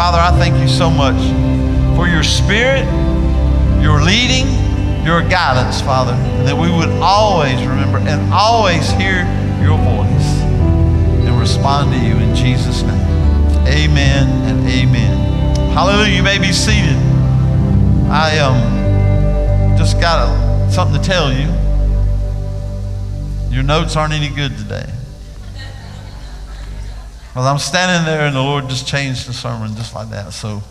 Father, I thank you so much for your spirit, your leading, your guidance, Father, and that we would always remember and always hear your voice and respond to you in Jesus' name. Amen and amen. Hallelujah. You may be seated. I um, just got a, something to tell you. Your notes aren't any good today. Well, I'm standing there and the Lord just changed the sermon just like that. So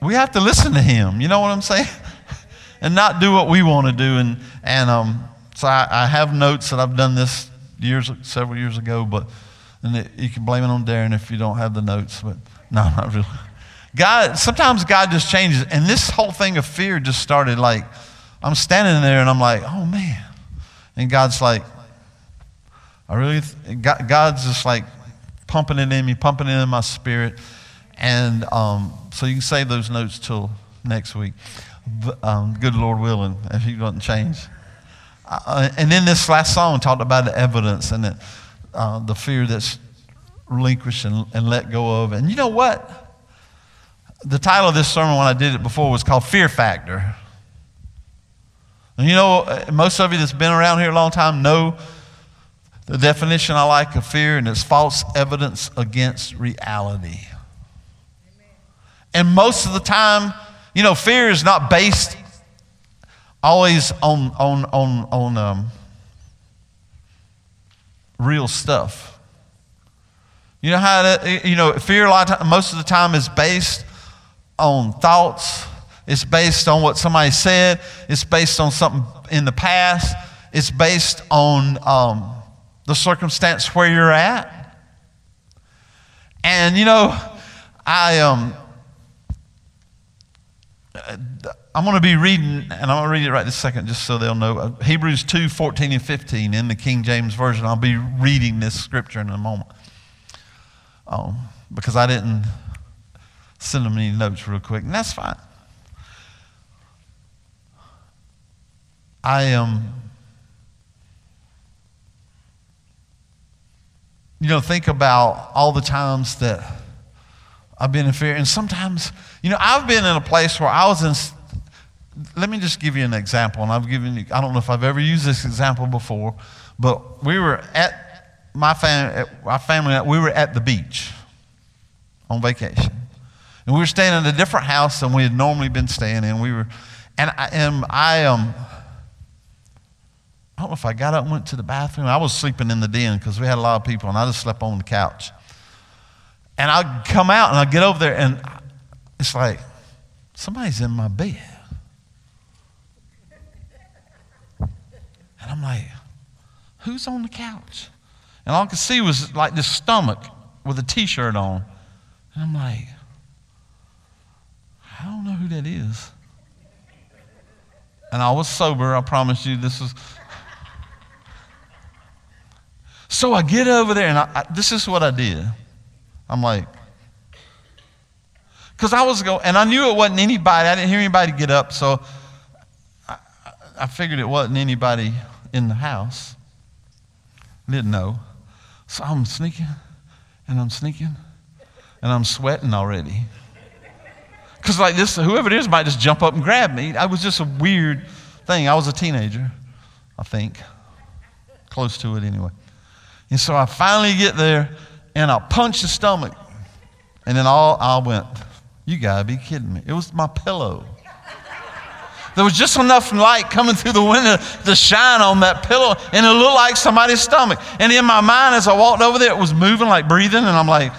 we have to listen to Him. You know what I'm saying? and not do what we want to do. And, and um, so I, I, have notes that I've done this years, several years ago, but and it, you can blame it on Darren if you don't have the notes. But no, not really. God, sometimes God just changes. And this whole thing of fear just started like, I'm standing there and I'm like, oh man. And God's like, I really, God, God's just like pumping it in me, pumping it in my spirit. And um, so you can save those notes till next week. Um, good Lord willing, if He doesn't change. Uh, and then this last song talked about the evidence and the, uh, the fear that's relinquished and, and let go of. And you know what? The title of this sermon when I did it before was called Fear Factor. And you know, uh, most of you that's been around here a long time know the definition I like of fear, and it's false evidence against reality. And most of the time, you know, fear is not based always on, on, on, on um, real stuff. You know how that, you know, fear a lot of time, most of the time is based on thoughts. It's based on what somebody said. It's based on something in the past. It's based on um, the circumstance where you're at. And you know, I um, I'm going to be reading, and I'm going to read it right this second just so they'll know. Uh, Hebrews 2 14 and 15 in the King James Version. I'll be reading this scripture in a moment um, because I didn't send them any notes real quick, and that's fine. I am. You know, think about all the times that I've been in fear. And sometimes, you know, I've been in a place where I was in. Let me just give you an example. And I've given you, I don't know if I've ever used this example before, but we were at my family, our family, we were at the beach on vacation. And we were staying in a different house than we had normally been staying in. We were, and I, and I um, I don't know if I got up and went to the bathroom. I was sleeping in the den because we had a lot of people, and I just slept on the couch. And I'd come out and I'd get over there, and it's like somebody's in my bed. And I'm like, who's on the couch? And all I could see was like this stomach with a t shirt on. And I'm like, I don't know who that is. And I was sober, I promise you. This was so I get over there, and I, I, this is what I did. I'm like, because I was going, and I knew it wasn't anybody. I didn't hear anybody get up, so I, I figured it wasn't anybody in the house. Didn't know. So I'm sneaking, and I'm sneaking, and I'm sweating already. Because, like this, whoever it is might just jump up and grab me. I was just a weird thing. I was a teenager, I think. Close to it anyway. And so I finally get there and I punch the stomach. And then all I went, You gotta be kidding me. It was my pillow. There was just enough light coming through the window to shine on that pillow, and it looked like somebody's stomach. And in my mind, as I walked over there, it was moving, like breathing, and I'm like,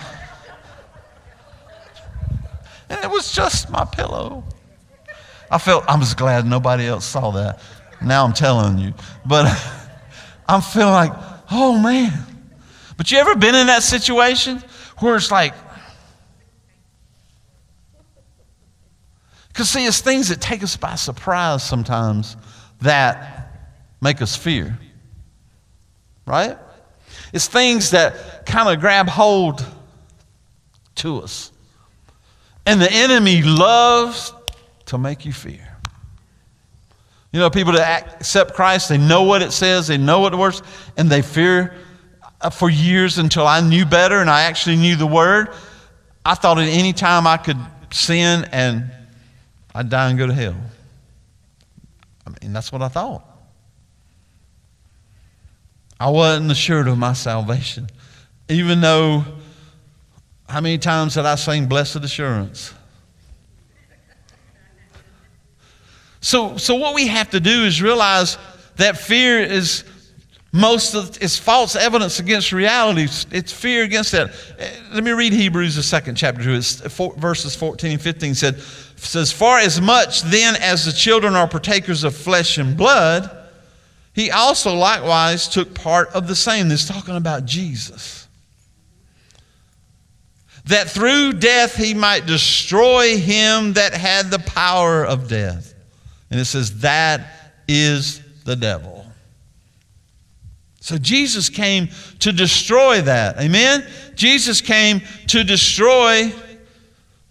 and it was just my pillow. I felt, I'm just glad nobody else saw that. Now I'm telling you. But I'm feeling like, oh man. But you ever been in that situation where it's like, because see, it's things that take us by surprise sometimes that make us fear. Right? It's things that kind of grab hold to us. And the enemy loves to make you fear. You know, people that accept Christ, they know what it says, they know what it works, and they fear uh, for years until I knew better and I actually knew the word. I thought at any time I could sin and I'd die and go to hell. I mean, that's what I thought. I wasn't assured of my salvation. Even though, how many times did I sing Blessed Assurance? So, so what we have to do is realize that fear is most of it's false evidence against reality. It's fear against that. Eh, let me read Hebrews the second chapter. It's four, verses 14 and 15 said, says, Far as much then as the children are partakers of flesh and blood, he also likewise took part of the same. This talking about Jesus. That through death he might destroy him that had the power of death and it says, that is the devil. So Jesus came to destroy that. Amen? Jesus came to destroy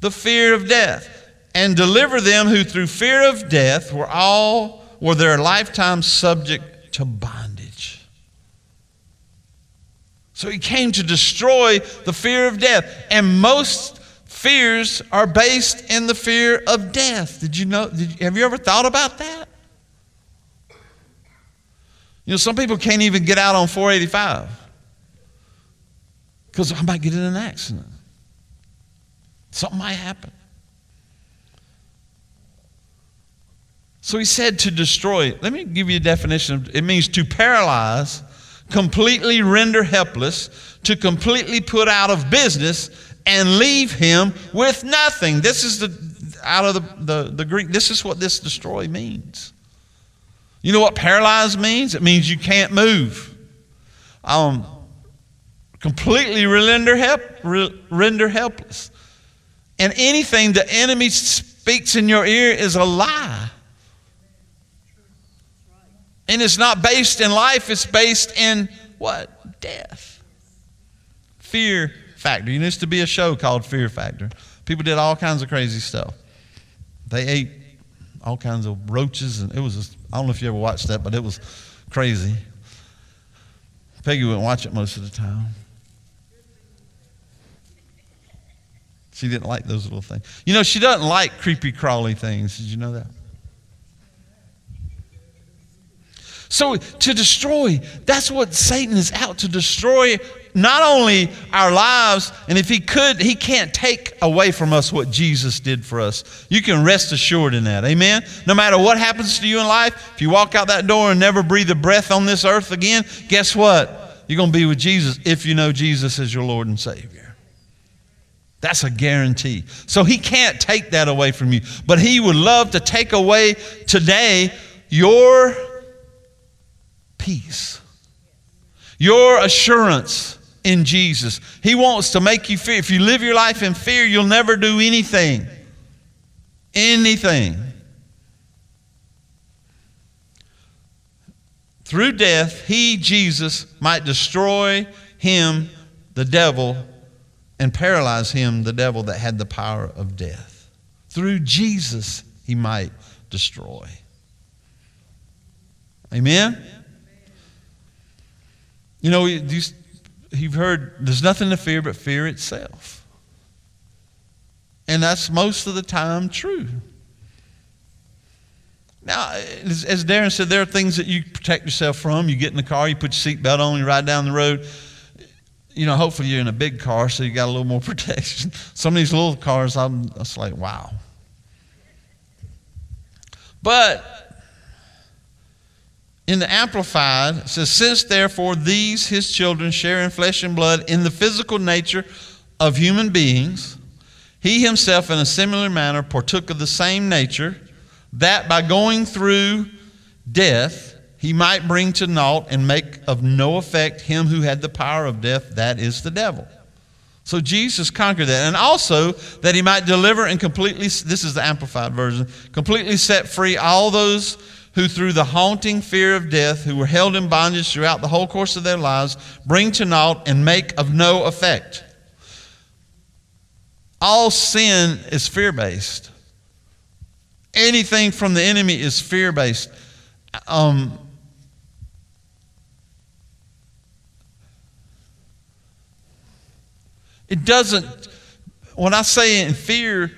the fear of death and deliver them who through fear of death were all were their lifetime subject to bondage. So he came to destroy the fear of death. And most fears are based in the fear of death. Did you know? Did, have you ever thought about that? You know, some people can't even get out on 485 because I might get in an accident. Something might happen. So he said to destroy. Let me give you a definition. It means to paralyze, completely render helpless, to completely put out of business, and leave him with nothing. This is the out of the, the, the Greek, this is what this destroy means. You know what paralyzed means? It means you can't move. Um, completely render, help, render helpless. And anything the enemy speaks in your ear is a lie. And it's not based in life, it's based in what? Death. Fear Factor. There used to be a show called Fear Factor. People did all kinds of crazy stuff. They ate all kinds of roaches, and it was, just, I don't know if you ever watched that, but it was crazy. Peggy wouldn't watch it most of the time. She didn't like those little things. You know, she doesn't like creepy, crawly things. Did you know that? So, to destroy, that's what Satan is out to destroy not only our lives, and if he could, he can't take away from us what Jesus did for us. You can rest assured in that. Amen? No matter what happens to you in life, if you walk out that door and never breathe a breath on this earth again, guess what? You're going to be with Jesus if you know Jesus as your Lord and Savior. That's a guarantee. So he can't take that away from you. But he would love to take away today your peace, your assurance in Jesus. He wants to make you fear. If you live your life in fear, you'll never do anything. Anything. Through death, he, Jesus, might destroy him, the devil, and paralyze him, the devil that had the power of death. Through Jesus, he might destroy. Amen? You know, you've heard there's nothing to fear but fear itself. And that's most of the time true. Now, as, Darren said, there are things that you protect yourself from. You get in the car, you put your seatbelt on, you ride down the road. You know, hopefully you're in a big car, so you got a little more protection. Some of these little cars, I'm just like, wow. But in the Amplified, says, Since therefore these, his children, share in flesh and blood in the physical nature of human beings, he himself in a similar manner partook of the same nature, that by going through death he might bring to naught and make of no effect him who had the power of death, that is the devil. So Jesus conquered that. And also that he might deliver and completely, this is the Amplified version, completely set free all those who through the haunting fear of death, who were held in bondage throughout the whole course of their lives, bring to naught and make of no effect. All sin is fear based. Anything from the enemy is fear based. Um, it doesn't, when I say in fear,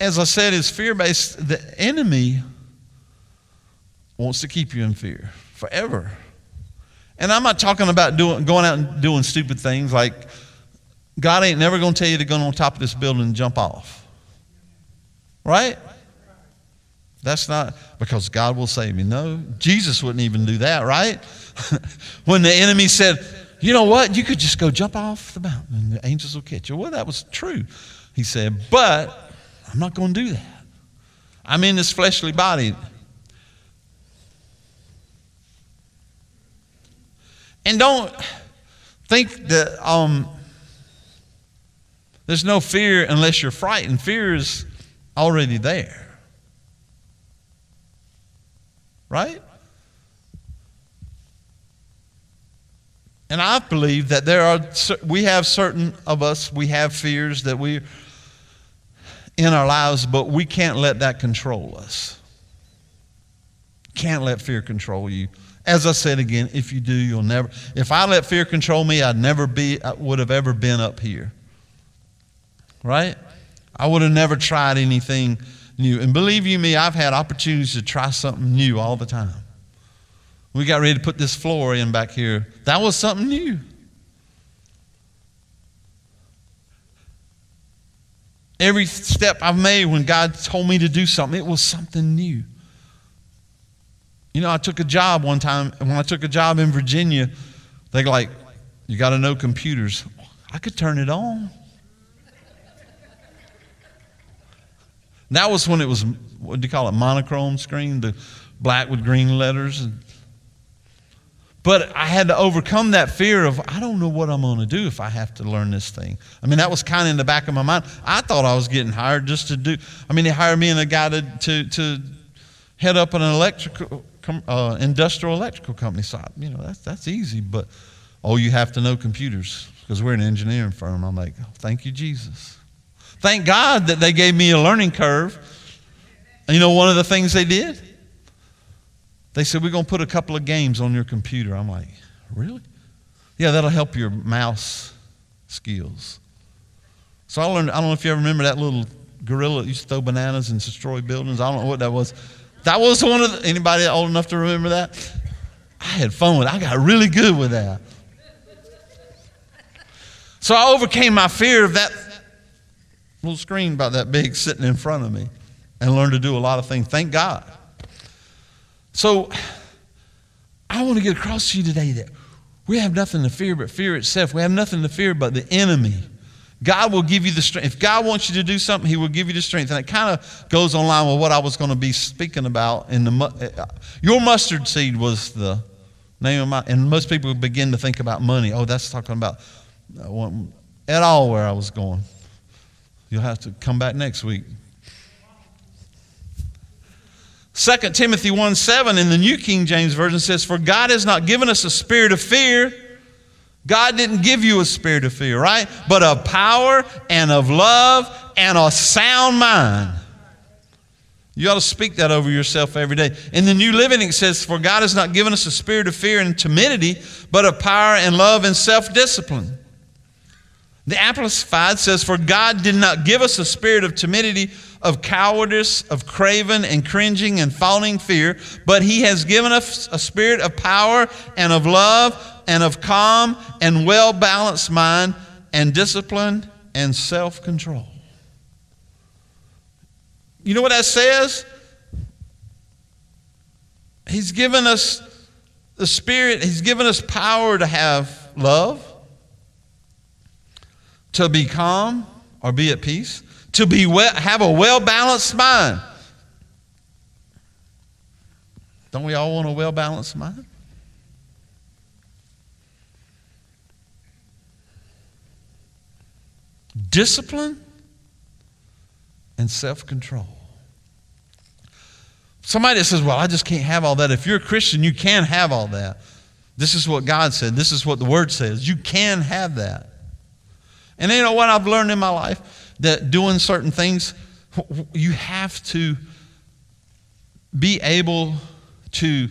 as I said, is fear based. The enemy wants to keep you in fear forever. And I'm not talking about doing, going out and doing stupid things like God ain't never going to tell you to go on top of this building and jump off. Right? That's not because God will save me. No, Jesus wouldn't even do that, right? when the enemy said, you know what, you could just go jump off the mountain and the angels will catch you. Well, that was true. He said, but I'm not going to do that. I'm in this fleshly body. And don't think that um, there's no fear unless you're frightened. Fear is already there. Right? And I believe that there are, we have certain of us, we have fears that we, in our lives, but we can't let that control us. Can't let fear control you. As I said again, if you do, you'll never. If I let fear control me, I'd never be, I would have ever been up here. Right? I would have never tried anything new. And believe you me, I've had opportunities to try something new all the time. We got ready to put this floor in back here. That was something new. Every step I've made when God told me to do something, it was something new. You know, I took a job one time, and when I took a job in Virginia, they like, you got to know computers. I could turn it on. that was when it was, what do you call it, monochrome screen, the black with green letters. But I had to overcome that fear of, I don't know what I'm going to do if I have to learn this thing. I mean, that was kind of in the back of my mind. I thought I was getting hired just to do, I mean, they hired me and a guy to, to, to head up an electrical uh, industrial electrical company. So, you know, that's, that's easy, but oh, you have to know computers because we're an engineering firm. I'm like, thank you, Jesus. Thank God that they gave me a learning curve. You know, one of the things they did? They said, we're going to put a couple of games on your computer. I'm like, really? Yeah, that'll help your mouse skills. So I learned, I don't know if you ever remember that little gorilla that used to throw bananas and destroy buildings. I don't know what that was. That was one of the, anybody old enough to remember that? I had fun with it. I got really good with that. So I overcame my fear of that little screen about that big sitting in front of me and learned to do a lot of things. Thank God. So I want to get across to you today that we have nothing to fear but fear itself. We have nothing to fear but the enemy. God will give you the strength. If God wants you to do something, He will give you the strength. And it kind of goes online with what I was going to be speaking about. In the uh, your mustard seed was the name of my, and most people begin to think about money. Oh, that's talking about uh, at all where I was going. You'll have to come back next week. 2 Timothy 1 7 in the New King James Version says, For God has not given us a spirit of fear God didn't give you a spirit of fear, right? But of power and of love and a sound mind. You ought to speak that over yourself every day. In the New Living, it says, For God has not given us a spirit of fear and timidity, but of power and love and self discipline. The Amplified says, For God did not give us a spirit of timidity, of cowardice, of craven and cringing and fawning fear, but He has given us a spirit of power and of love and of calm and well balanced mind and discipline and self control. You know what that says? He's given us the Spirit, He's given us power to have love, to be calm or be at peace, to be well, have a well balanced mind. Don't we all want a well balanced mind? Discipline, and self control. Somebody says, Well, I just can't have all that. If you're a Christian, you can have all that. This is what God said. This is what the Word says. You can have that. And you know what I've learned in my life? That doing certain things, you have to be able to,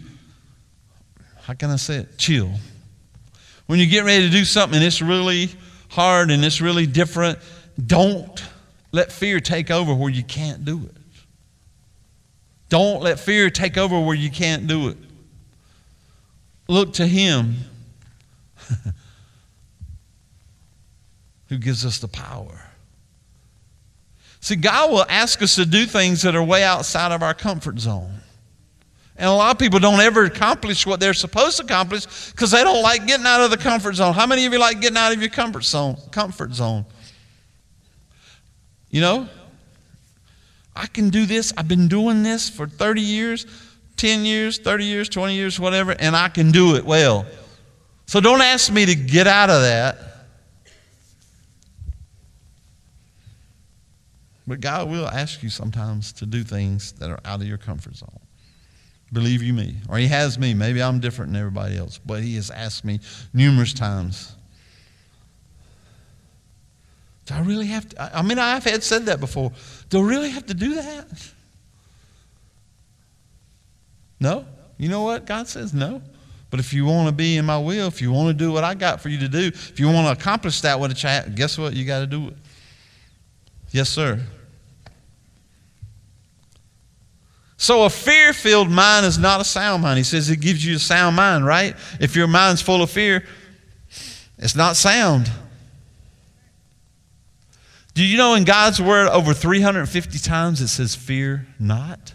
how can I say it? Chill. When you get ready to do something and it's really hard and it's really different don't let fear take over where you can't do it. Don't let fear take over where you can't do it. Look to Him who gives us the power. See, God will ask us to do things that are way outside of our comfort zone. And a lot of people don't ever accomplish what they're supposed to accomplish because they don't like getting out of the comfort zone. How many of you like getting out of your comfort zone? Comfort zone. You know, I can do this. I've been doing this for 30 years, 10 years, 30 years, 20 years, whatever, and I can do it well. So don't ask me to get out of that. But God will ask you sometimes to do things that are out of your comfort zone. Believe you me. Or He has me. Maybe I'm different than everybody else, but He has asked me numerous times. Do I really have to? I mean, I've had said that before. Do I really have to do that? No. You know what? God says no. But if you want to be in my will, if you want to do what I got for you to do, if you want to accomplish that with a child, guess what? You got to do it. Yes, sir. So a fear filled mind is not a sound mind. He says it gives you a sound mind, right? If your mind's full of fear, it's not sound. Do you know in God's word over 350 times it says, Fear not?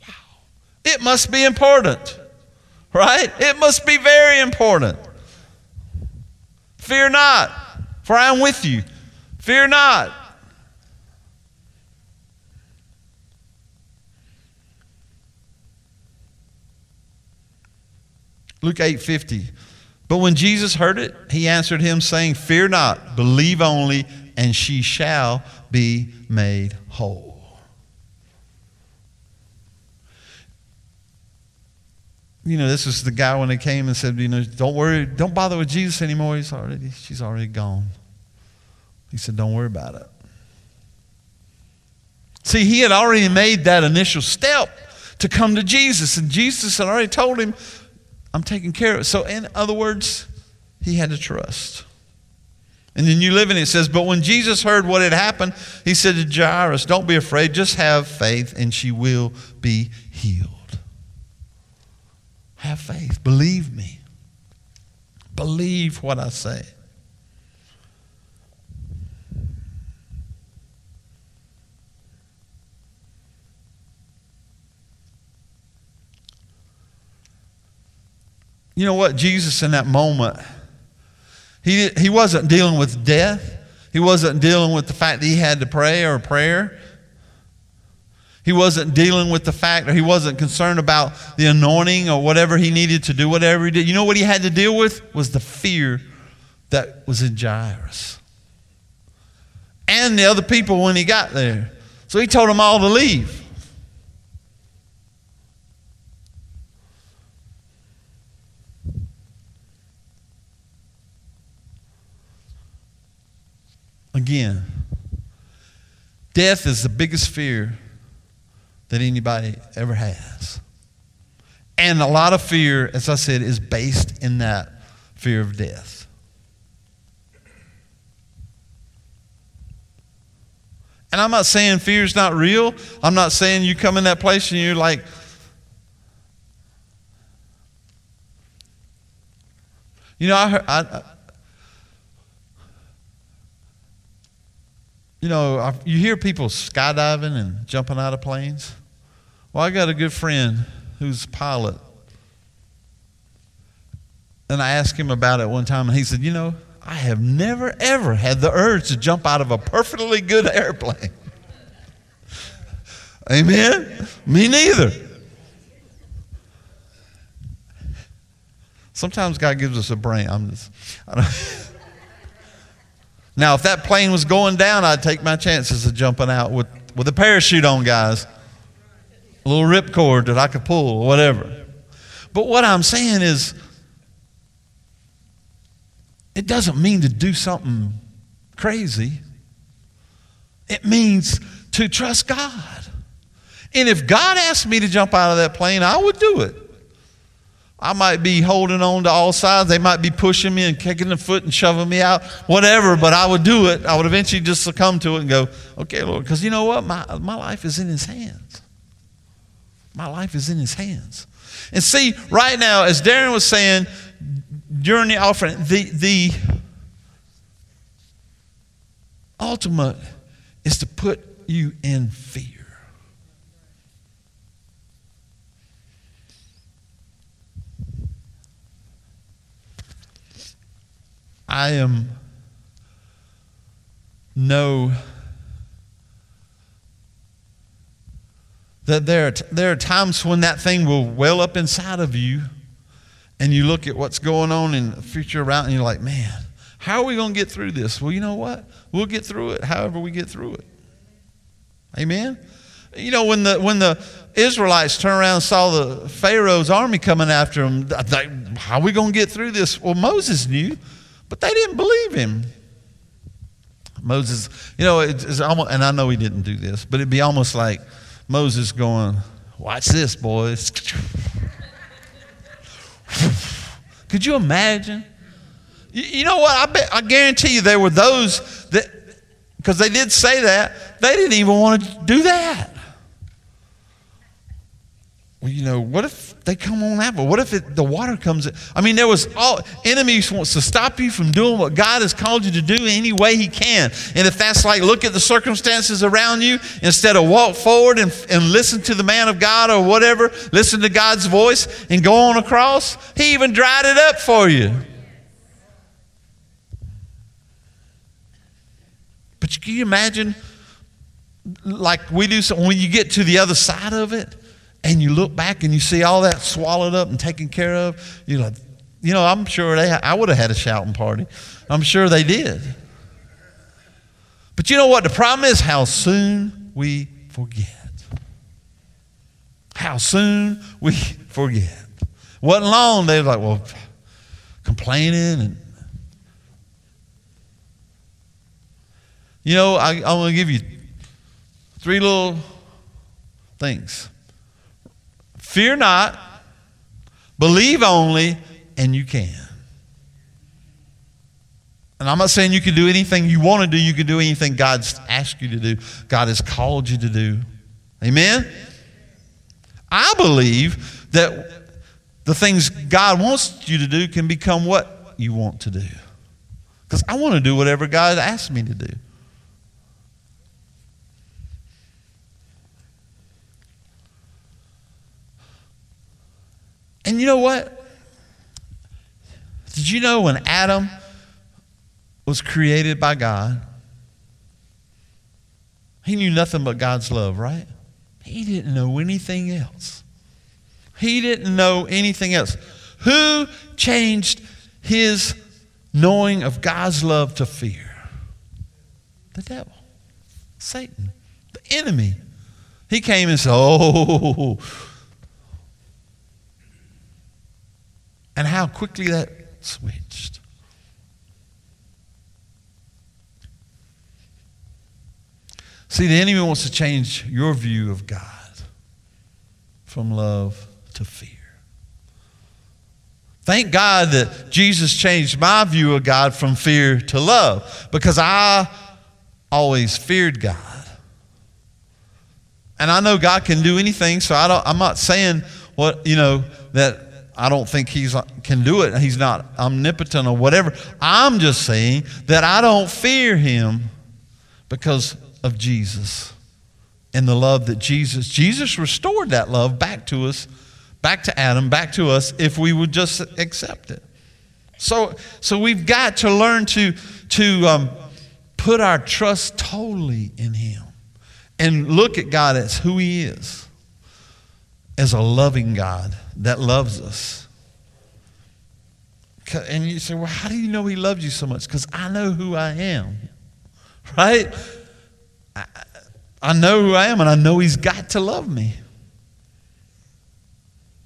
Wow. It must be important, right? It must be very important. Fear not, for I am with you. Fear not. Luke 8:50. But when Jesus heard it, he answered him saying, "Fear not, believe only, and she shall be made whole." You know, this was the guy when they came and said, you know, don't worry, don't bother with Jesus anymore. He's already, she's already gone. He said, Don't worry about it. See, he had already made that initial step to come to Jesus, and Jesus had already told him, I'm taking care of it. So, in other words, he had to trust. And then you live in it, it says, But when Jesus heard what had happened, he said to Jairus, Don't be afraid, just have faith, and she will be healed. Have faith. Believe me. Believe what I say. You know what? Jesus, in that moment, he, he wasn't dealing with death. He wasn't dealing with the fact that he had to pray or prayer. He wasn't dealing with the fact, or he wasn't concerned about the anointing or whatever he needed to do, whatever he did. You know what he had to deal with? Was the fear that was in Jairus. And the other people when he got there. So he told them all to leave. Again, death is the biggest fear that anybody ever has. And a lot of fear, as I said, is based in that fear of death. And I'm not saying fear is not real. I'm not saying you come in that place and you're like, you know, I, heard, I, You know, you hear people skydiving and jumping out of planes. Well, I got a good friend who's a pilot. And I asked him about it one time, and he said, You know, I have never, ever had the urge to jump out of a perfectly good airplane. Amen? Me neither. Sometimes God gives us a brain. I'm just, now, if that plane was going down, I'd take my chances of jumping out with, with a parachute on, guys. A little ripcord that I could pull or whatever. But what I'm saying is, it doesn't mean to do something crazy. It means to trust God. And if God asked me to jump out of that plane, I would do it. I might be holding on to all sides. They might be pushing me and kicking the foot and shoving me out, whatever, but I would do it. I would eventually just succumb to it and go, okay, Lord, because you know what? My, my life is in His hands. My life is in His hands. And see, right now, as Darren was saying during the offering, the, the ultimate is to put you in fear. I am know that there are, there are times when that thing will well up inside of you and you look at what's going on in the future around and you're like, man, how are we going to get through this? Well, you know what? We'll get through it however we get through it. Amen? You know, when the, when the Israelites turned around and saw the Pharaoh's army coming after them, they, how are we going to get through this? Well, Moses knew. But they didn't believe him. Moses, you know, it's almost, and I know he didn't do this, but it'd be almost like Moses going, Watch this, boys. Could you imagine? You know what? I, bet, I guarantee you there were those that, because they did say that, they didn't even want to do that. Well, you know, what if they come on that? But what if it, the water comes? I mean, there was all enemies wants to stop you from doing what God has called you to do any way He can. And if that's like look at the circumstances around you instead of walk forward and, and listen to the man of God or whatever, listen to God's voice and go on across, He even dried it up for you. But can you imagine, like we do, so when you get to the other side of it? And you look back and you see all that swallowed up and taken care of, you're like, you know, I'm sure they, I would have had a shouting party. I'm sure they did. But you know what? The problem is how soon we forget. How soon we forget. Wasn't long, they were like, well, complaining and you know, I, I'm going to give you three little things. Fear not, believe only, and you can. And I'm not saying you can do anything you want to do, you can do anything God's asked you to do, God has called you to do. Amen? I believe that the things God wants you to do can become what you want to do. Because I want to do whatever God asked me to do. And you know what? Did you know when Adam was created by God, he knew nothing but God's love, right? He didn't know anything else. He didn't know anything else. Who changed his knowing of God's love to fear? The devil, Satan, the enemy. He came and said, Oh, and how quickly that switched. See, the enemy wants to change your view of God from love to fear. Thank God that Jesus changed my view of God from fear to love because I always feared God. And I know God can do anything, so I don't, I'm not saying what, you know, that I don't think he can do it. He's not omnipotent or whatever. I'm just saying that I don't fear him because of Jesus and the love that Jesus Jesus restored that love back to us, back to Adam, back to us if we would just accept it. So so we've got to learn to to um, put our trust totally in him and look at God as who he is as a loving God that loves us. And you say, well, how do you know he loves you so much? Because I know who I am, right? I, I know who I am, and I know he's got to love me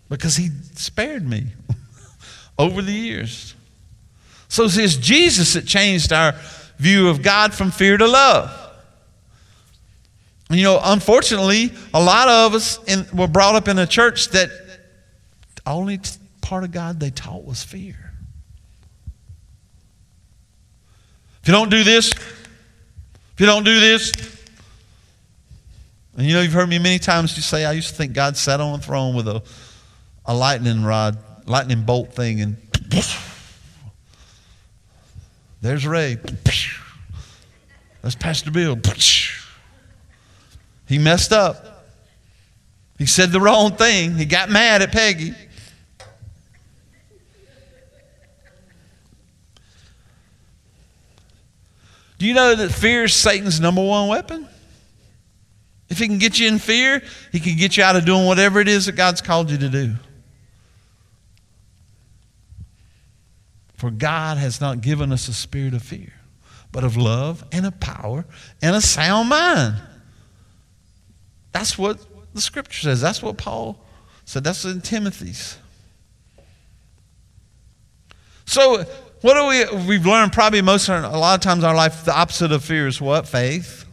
because he spared me over the years. So it's Jesus that changed our view of God from fear to love. You know, unfortunately, a lot of us in, were brought up in a church that only part of God they taught was fear. If you don't do this, if you don't do this, and you know, you've heard me many times you say, I used to think God sat on a throne with a, a lightning rod, lightning bolt thing, and there's Ray. That's Pastor Bill. He messed up. He said the wrong thing. He got mad at Peggy. Do you know that fear is Satan's number one weapon? If he can get you in fear, he can get you out of doing whatever it is that God's called you to do. For God has not given us a spirit of fear, but of love and of power and a sound mind. That's what the scripture says. That's what Paul said. That's in Timothy's. So, what do we, we've learned probably most, a lot of times in our life, the opposite of fear is what? Faith.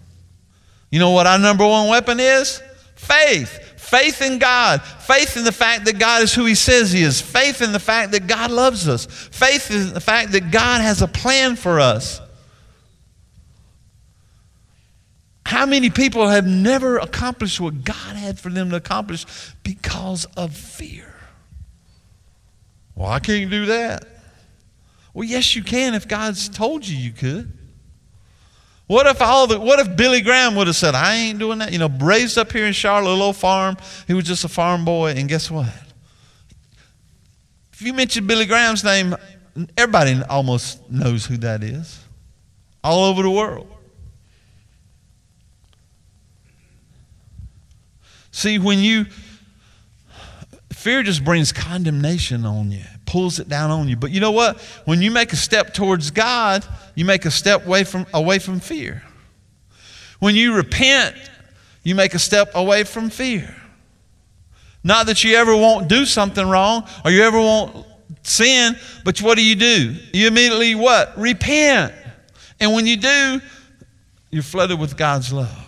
You know what our number one weapon is? Faith. Faith in God. Faith in the fact that God is who He says He is. Faith in the fact that God loves us. Faith in the fact that God has a plan for us. How many people have never accomplished what God had for them to accomplish because of fear? Well, I can't do that. Well, yes, you can if God's told you you could. What if all the, what if Billy Graham would have said, I ain't doing that? You know, raised up here in Charlotte, a little farm. He was just a farm boy, and guess what? If you mention Billy Graham's name, everybody almost knows who that is. All over the world. See, when you, fear just brings condemnation on you, pulls it down on you. But you know what? When you make a step towards God, you make a step away from, away from fear. When you repent, you make a step away from fear. Not that you ever won't do something wrong or you ever won't sin, but what do you do? You immediately what? Repent. And when you do, you're flooded with God's love.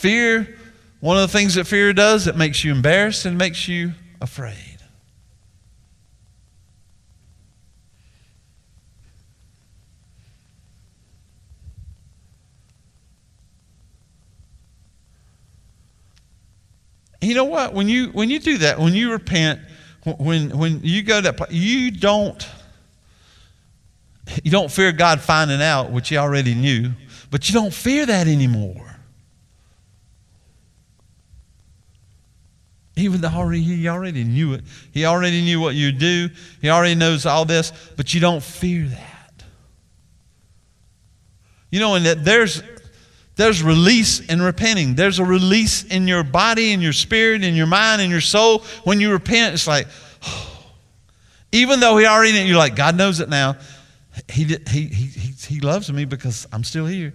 Fear, one of the things that fear does, it makes you embarrassed and makes you afraid. you know what? When you when you do that, when you repent, when when you go to that place, you don't you don't fear God finding out, which you already knew, but you don't fear that anymore. Even though he already knew it. He already knew what you do. He already knows all this, but you don't fear that. You know, and that there's there's release in repenting. There's a release in your body, in your spirit, in your mind, in your soul. When you repent, it's like, even though He already, knew, you're like, God knows it now. He, he, he, he loves me because I'm still here.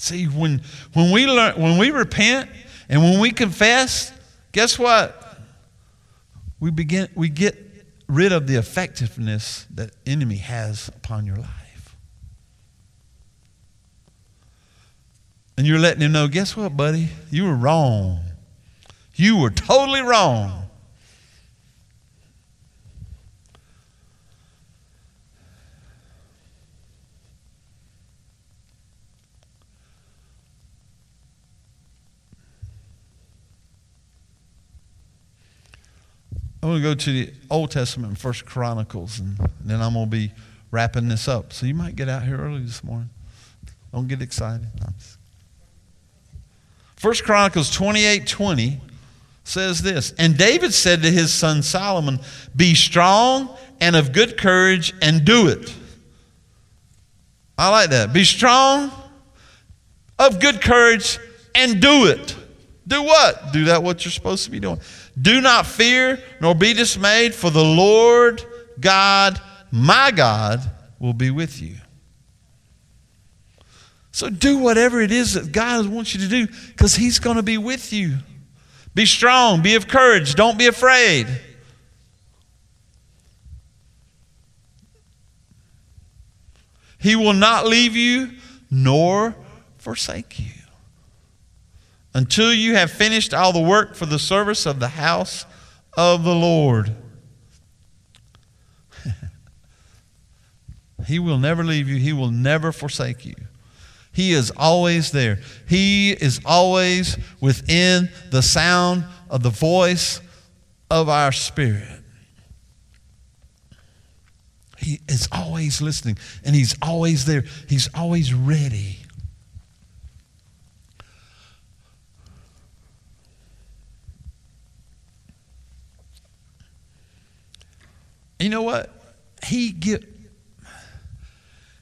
See, when, when, we learn, when we repent and when we confess, guess what? We, begin, we get rid of the effectiveness that enemy has upon your life. And you're letting him know, guess what, buddy? You were wrong. You were totally wrong. I'm going to go to the Old Testament, First Chronicles, and then I'm going to be wrapping this up. So you might get out here early this morning. Don't get excited. First Chronicles 28 20 says this And David said to his son Solomon, Be strong and of good courage and do it. I like that. Be strong, of good courage, and do it. Do what? Do that what you're supposed to be doing. Do not fear nor be dismayed, for the Lord God, my God, will be with you. So do whatever it is that God wants you to do because He's going to be with you. Be strong, be of courage, don't be afraid. He will not leave you nor forsake you until you have finished all the work for the service of the house of the Lord. he will never leave you, He will never forsake you. He is always there. He is always within the sound of the voice of our spirit. He is always listening and He's always there. He's always ready. You know what? He give,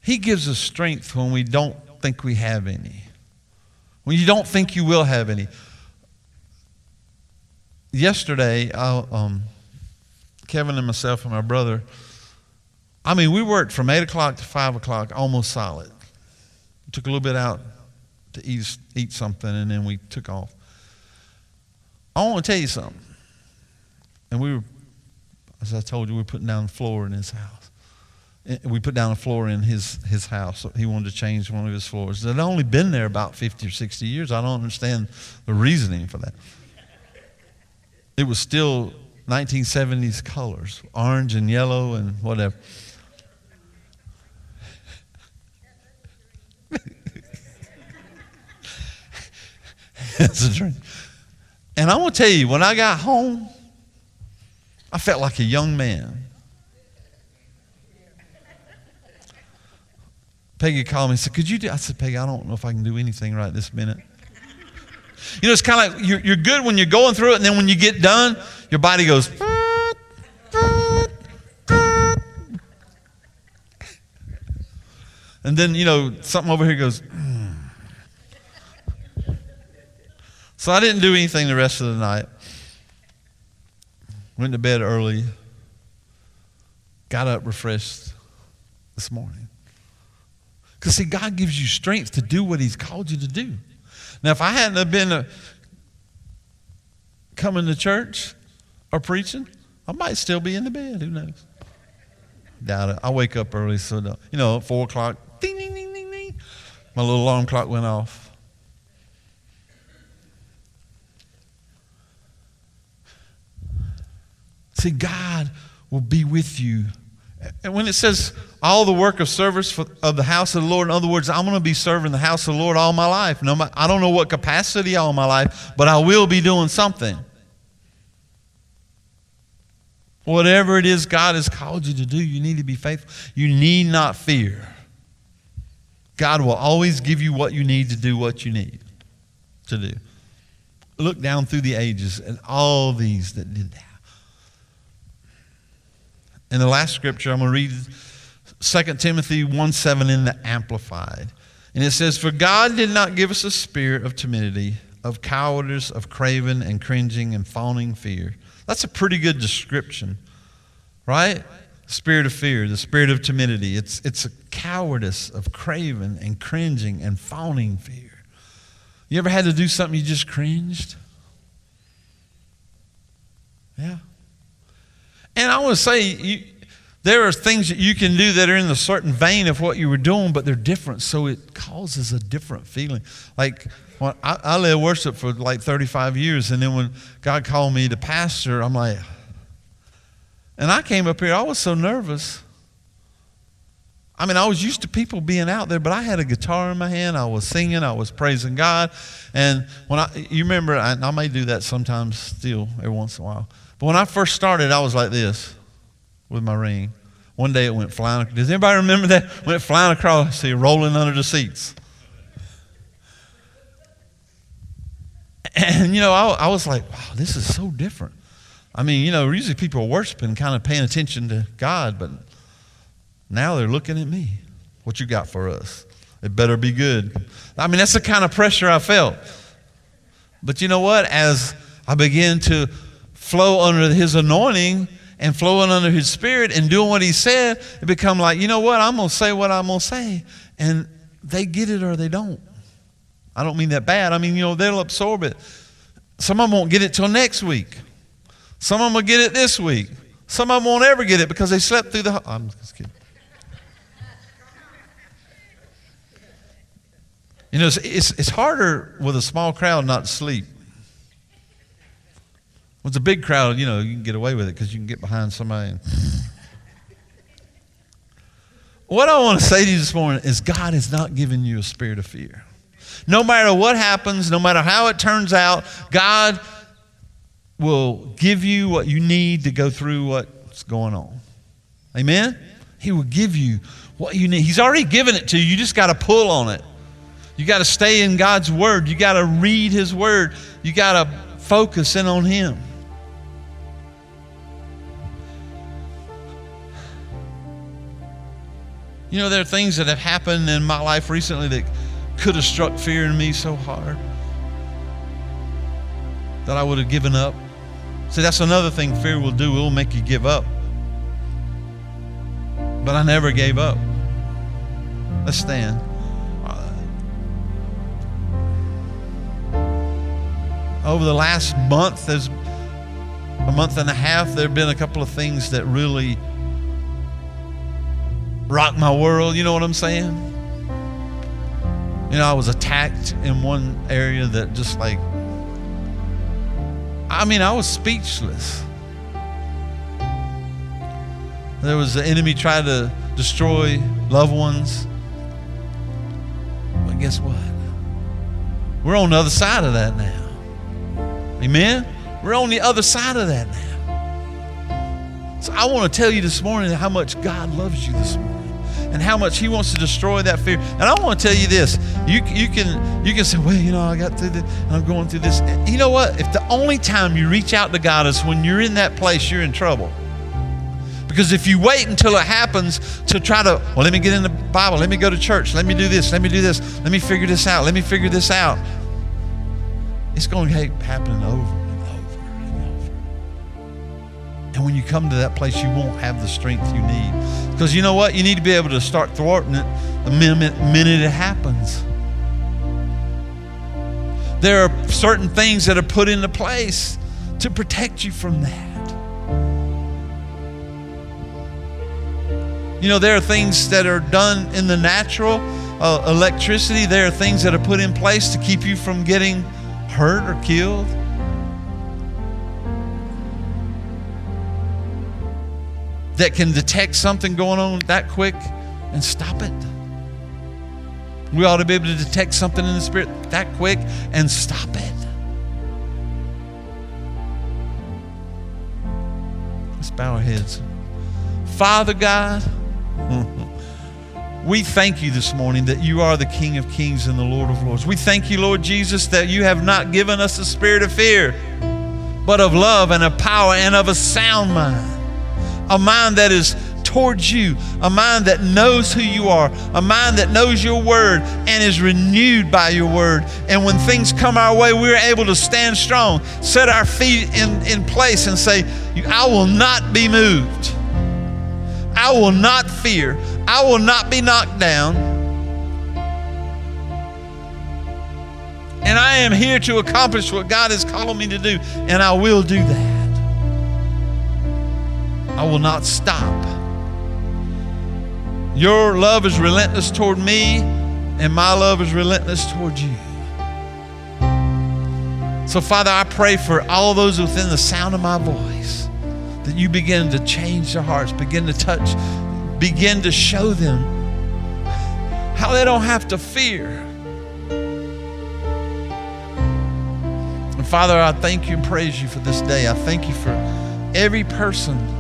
he gives us strength when we don't think we have any. When you don't think you will have any. Yesterday, um, Kevin and myself and my brother, I mean, we worked from 8 o'clock to 5 o'clock almost solid. Took a little bit out to eat, eat something, and then we took off. I want to tell you something. And we were as I told you, we are putting down floor in his house. Eh, we put down a floor in his, his house. He wanted to change one of his floors. It had only been there about 50 or 60 years. I don't understand the reasoning for that. It was still 1970s colors orange and yellow and whatever. That's a dream. And I'm going to tell you, when I got home, I felt like a young man. Peggy called me and said, Could you do? I said, Peggy, I don't know if I can do anything right this minute. You know, it's kind of like you're, you're good when you're going through it, and then when you get done, your body goes. And then, you know, something over here goes. Mm. So I didn't do anything the rest of the night. Went to bed early. Got up refreshed this morning. Because, see, God gives you strength to do what He's called you to do. Now, if I hadn't have been a, coming to church or preaching, I might still be in the bed. Who knows? Doubt it. I wake up early, so you know, four o'clock, ding, ding, ding, ding, ding. My little alarm clock went off. See, God will be with you. And when it says all the work of service for, of the house of the Lord, in other words, I'm going to be serving the house of the Lord all my life. No, I don't know what capacity all my life, but I will be doing something. Whatever it is God has called you to do, you need to be faithful. You need not fear. God will always give you what you need to do what you need to do. Look down through the ages and all these that did that. In the last scripture, I'm going to read 2 Timothy 1 7 in the Amplified. And it says, For God did not give us a spirit of timidity, of cowardice, of craven and cringing and fawning fear. That's a pretty good description, right? Spirit of fear, the spirit of timidity. It's, it's a cowardice of craven and cringing and fawning fear. You ever had to do something you just cringed? Yeah. And I to say, you, there are things that you can do that are in a certain vein of what you were doing, but they're different. So it causes a different feeling. Like, I, I led worship for like 35 years, and then when God called me to pastor, I'm like, and I came up here, I was so nervous. I mean, I was used to people being out there, but I had a guitar in my hand. I was singing. I was praising God. And when I, you remember, I, I may do that sometimes still, every once in a while. But when I first started, I was like this with my ring. One day it went flying. Does anybody remember that? Went flying across, see, rolling under the seats. And, you know, I, I was like, wow, this is so different. I mean, you know, usually people are worshiping, kind of paying attention to God, but now they're looking at me. What you got for us? It better be good. I mean, that's the kind of pressure I felt. But you know what? As I began to flow under his anointing and flowing under his spirit and doing what he said, it become like, you know what, I'm to say what I'm to say. And they get it or they don't. I don't mean that bad. I mean, you know, they'll absorb it. Some of them won't get it till next week. Some of them will get it this week. Some of them won't ever get it because they slept through the. I'm just kidding. You know, it's, it's, it's harder with a small crowd not to sleep. With a big crowd, you know, you can get away with it because you can get behind somebody. And... what I want to say to you this morning is God has not given you a spirit of fear. No matter what happens, no matter how it turns out, God will give you what you need to go through what's going on. Amen? He will give you what you need. He's already given it to you. You just got to pull on it. You got to stay in God's Word. You got to read His Word. You got to focus in on Him. You know, there are things that have happened in my life recently that could have struck fear in me so hard that I would have given up. See, that's another thing fear will do. It will make you give up. But I never gave up. Let's stand. Over the last month, there's a month and a half, there have been a couple of things that really rocked my world. You know what I'm saying? You know, I was attacked in one area that just like, I mean, I was speechless. There was the enemy trying to destroy loved ones. But guess what? We're on the other side of that now. Amen? We're on the other side of that now. So I want to tell you this morning how much God loves you this morning and how much He wants to destroy that fear. And I want to tell you this: you you can you can say, well, you know, I got through this, I'm going through this. You know what? If the only time you reach out to God is when you're in that place, you're in trouble. Because if you wait until it happens to try to, well, let me get in the Bible, let me go to church, let me do this, let me do this, let me figure this out, let me figure this out, it's going to keep happening over and over and over. And when you come to that place, you won't have the strength you need. Because you know what? You need to be able to start thwarting it the minute, minute it happens. There are certain things that are put into place to protect you from that. You know, there are things that are done in the natural, uh, electricity, there are things that are put in place to keep you from getting hurt or killed. That can detect something going on that quick and stop it. We ought to be able to detect something in the spirit that quick and stop it. Let's bow our heads. Father God, we thank you this morning that you are the King of Kings and the Lord of Lords. We thank you, Lord Jesus, that you have not given us a spirit of fear, but of love and of power and of a sound mind. A mind that is towards you, a mind that knows who you are, a mind that knows your word and is renewed by your word. And when things come our way, we're able to stand strong, set our feet in, in place, and say, I will not be moved. I will not fear. I will not be knocked down. And I am here to accomplish what God has called me to do, and I will do that. I will not stop. Your love is relentless toward me, and my love is relentless toward you. So, Father, I pray for all those within the sound of my voice that you begin to change their hearts, begin to touch, begin to show them how they don't have to fear. And Father, I thank you and praise you for this day. I thank you for every person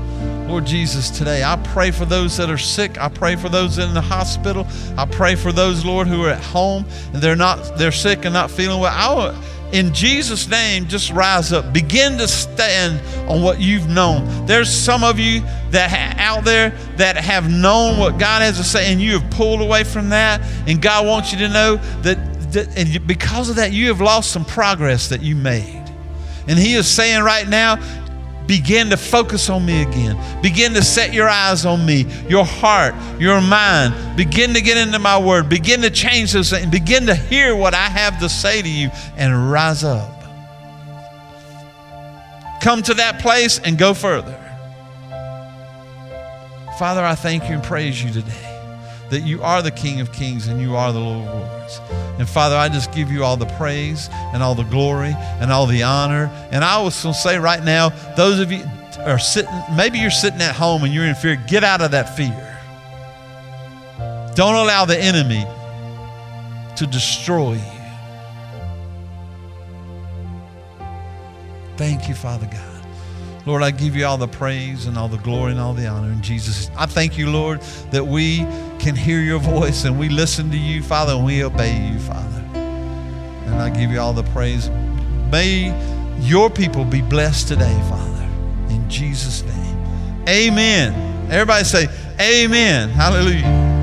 Lord Jesus, today I pray for those that are sick. I pray for those in the hospital. I pray for those, Lord, who are at home and they're not they're sick and not feeling well. I in Jesus' name, just rise up. Begin to stand on what you've known. There's some of you that ha- out there that have known what God has to say, and you have pulled away from that. And God wants you to know that, that and because of that, you have lost some progress that you made. And He is saying right now, begin to focus on me again. Begin to set your eyes on me, your heart, your mind. Begin to get into my word. Begin to change those things. Begin to hear what I have to say to you and rise up. Come to that place and go further. Father, I thank you and praise you today that you are the King of Kings and you are the Lord of Lords. And Father, I just give you all the praise and all the glory and all the honor. And I was going to say right now, those of you are sitting, maybe you're sitting at home and you're in fear, get out of that fear. Don't allow the enemy to destroy you. Thank you, Father God. Lord, I give you all the praise and all the glory and all the honor in Jesus. I thank you, Lord, that we can hear your voice and we listen to you, Father, and we obey you, Father. And I give you all the praise. May your people be blessed today, Father, in Jesus' name. Amen. Everybody say, Amen. Hallelujah.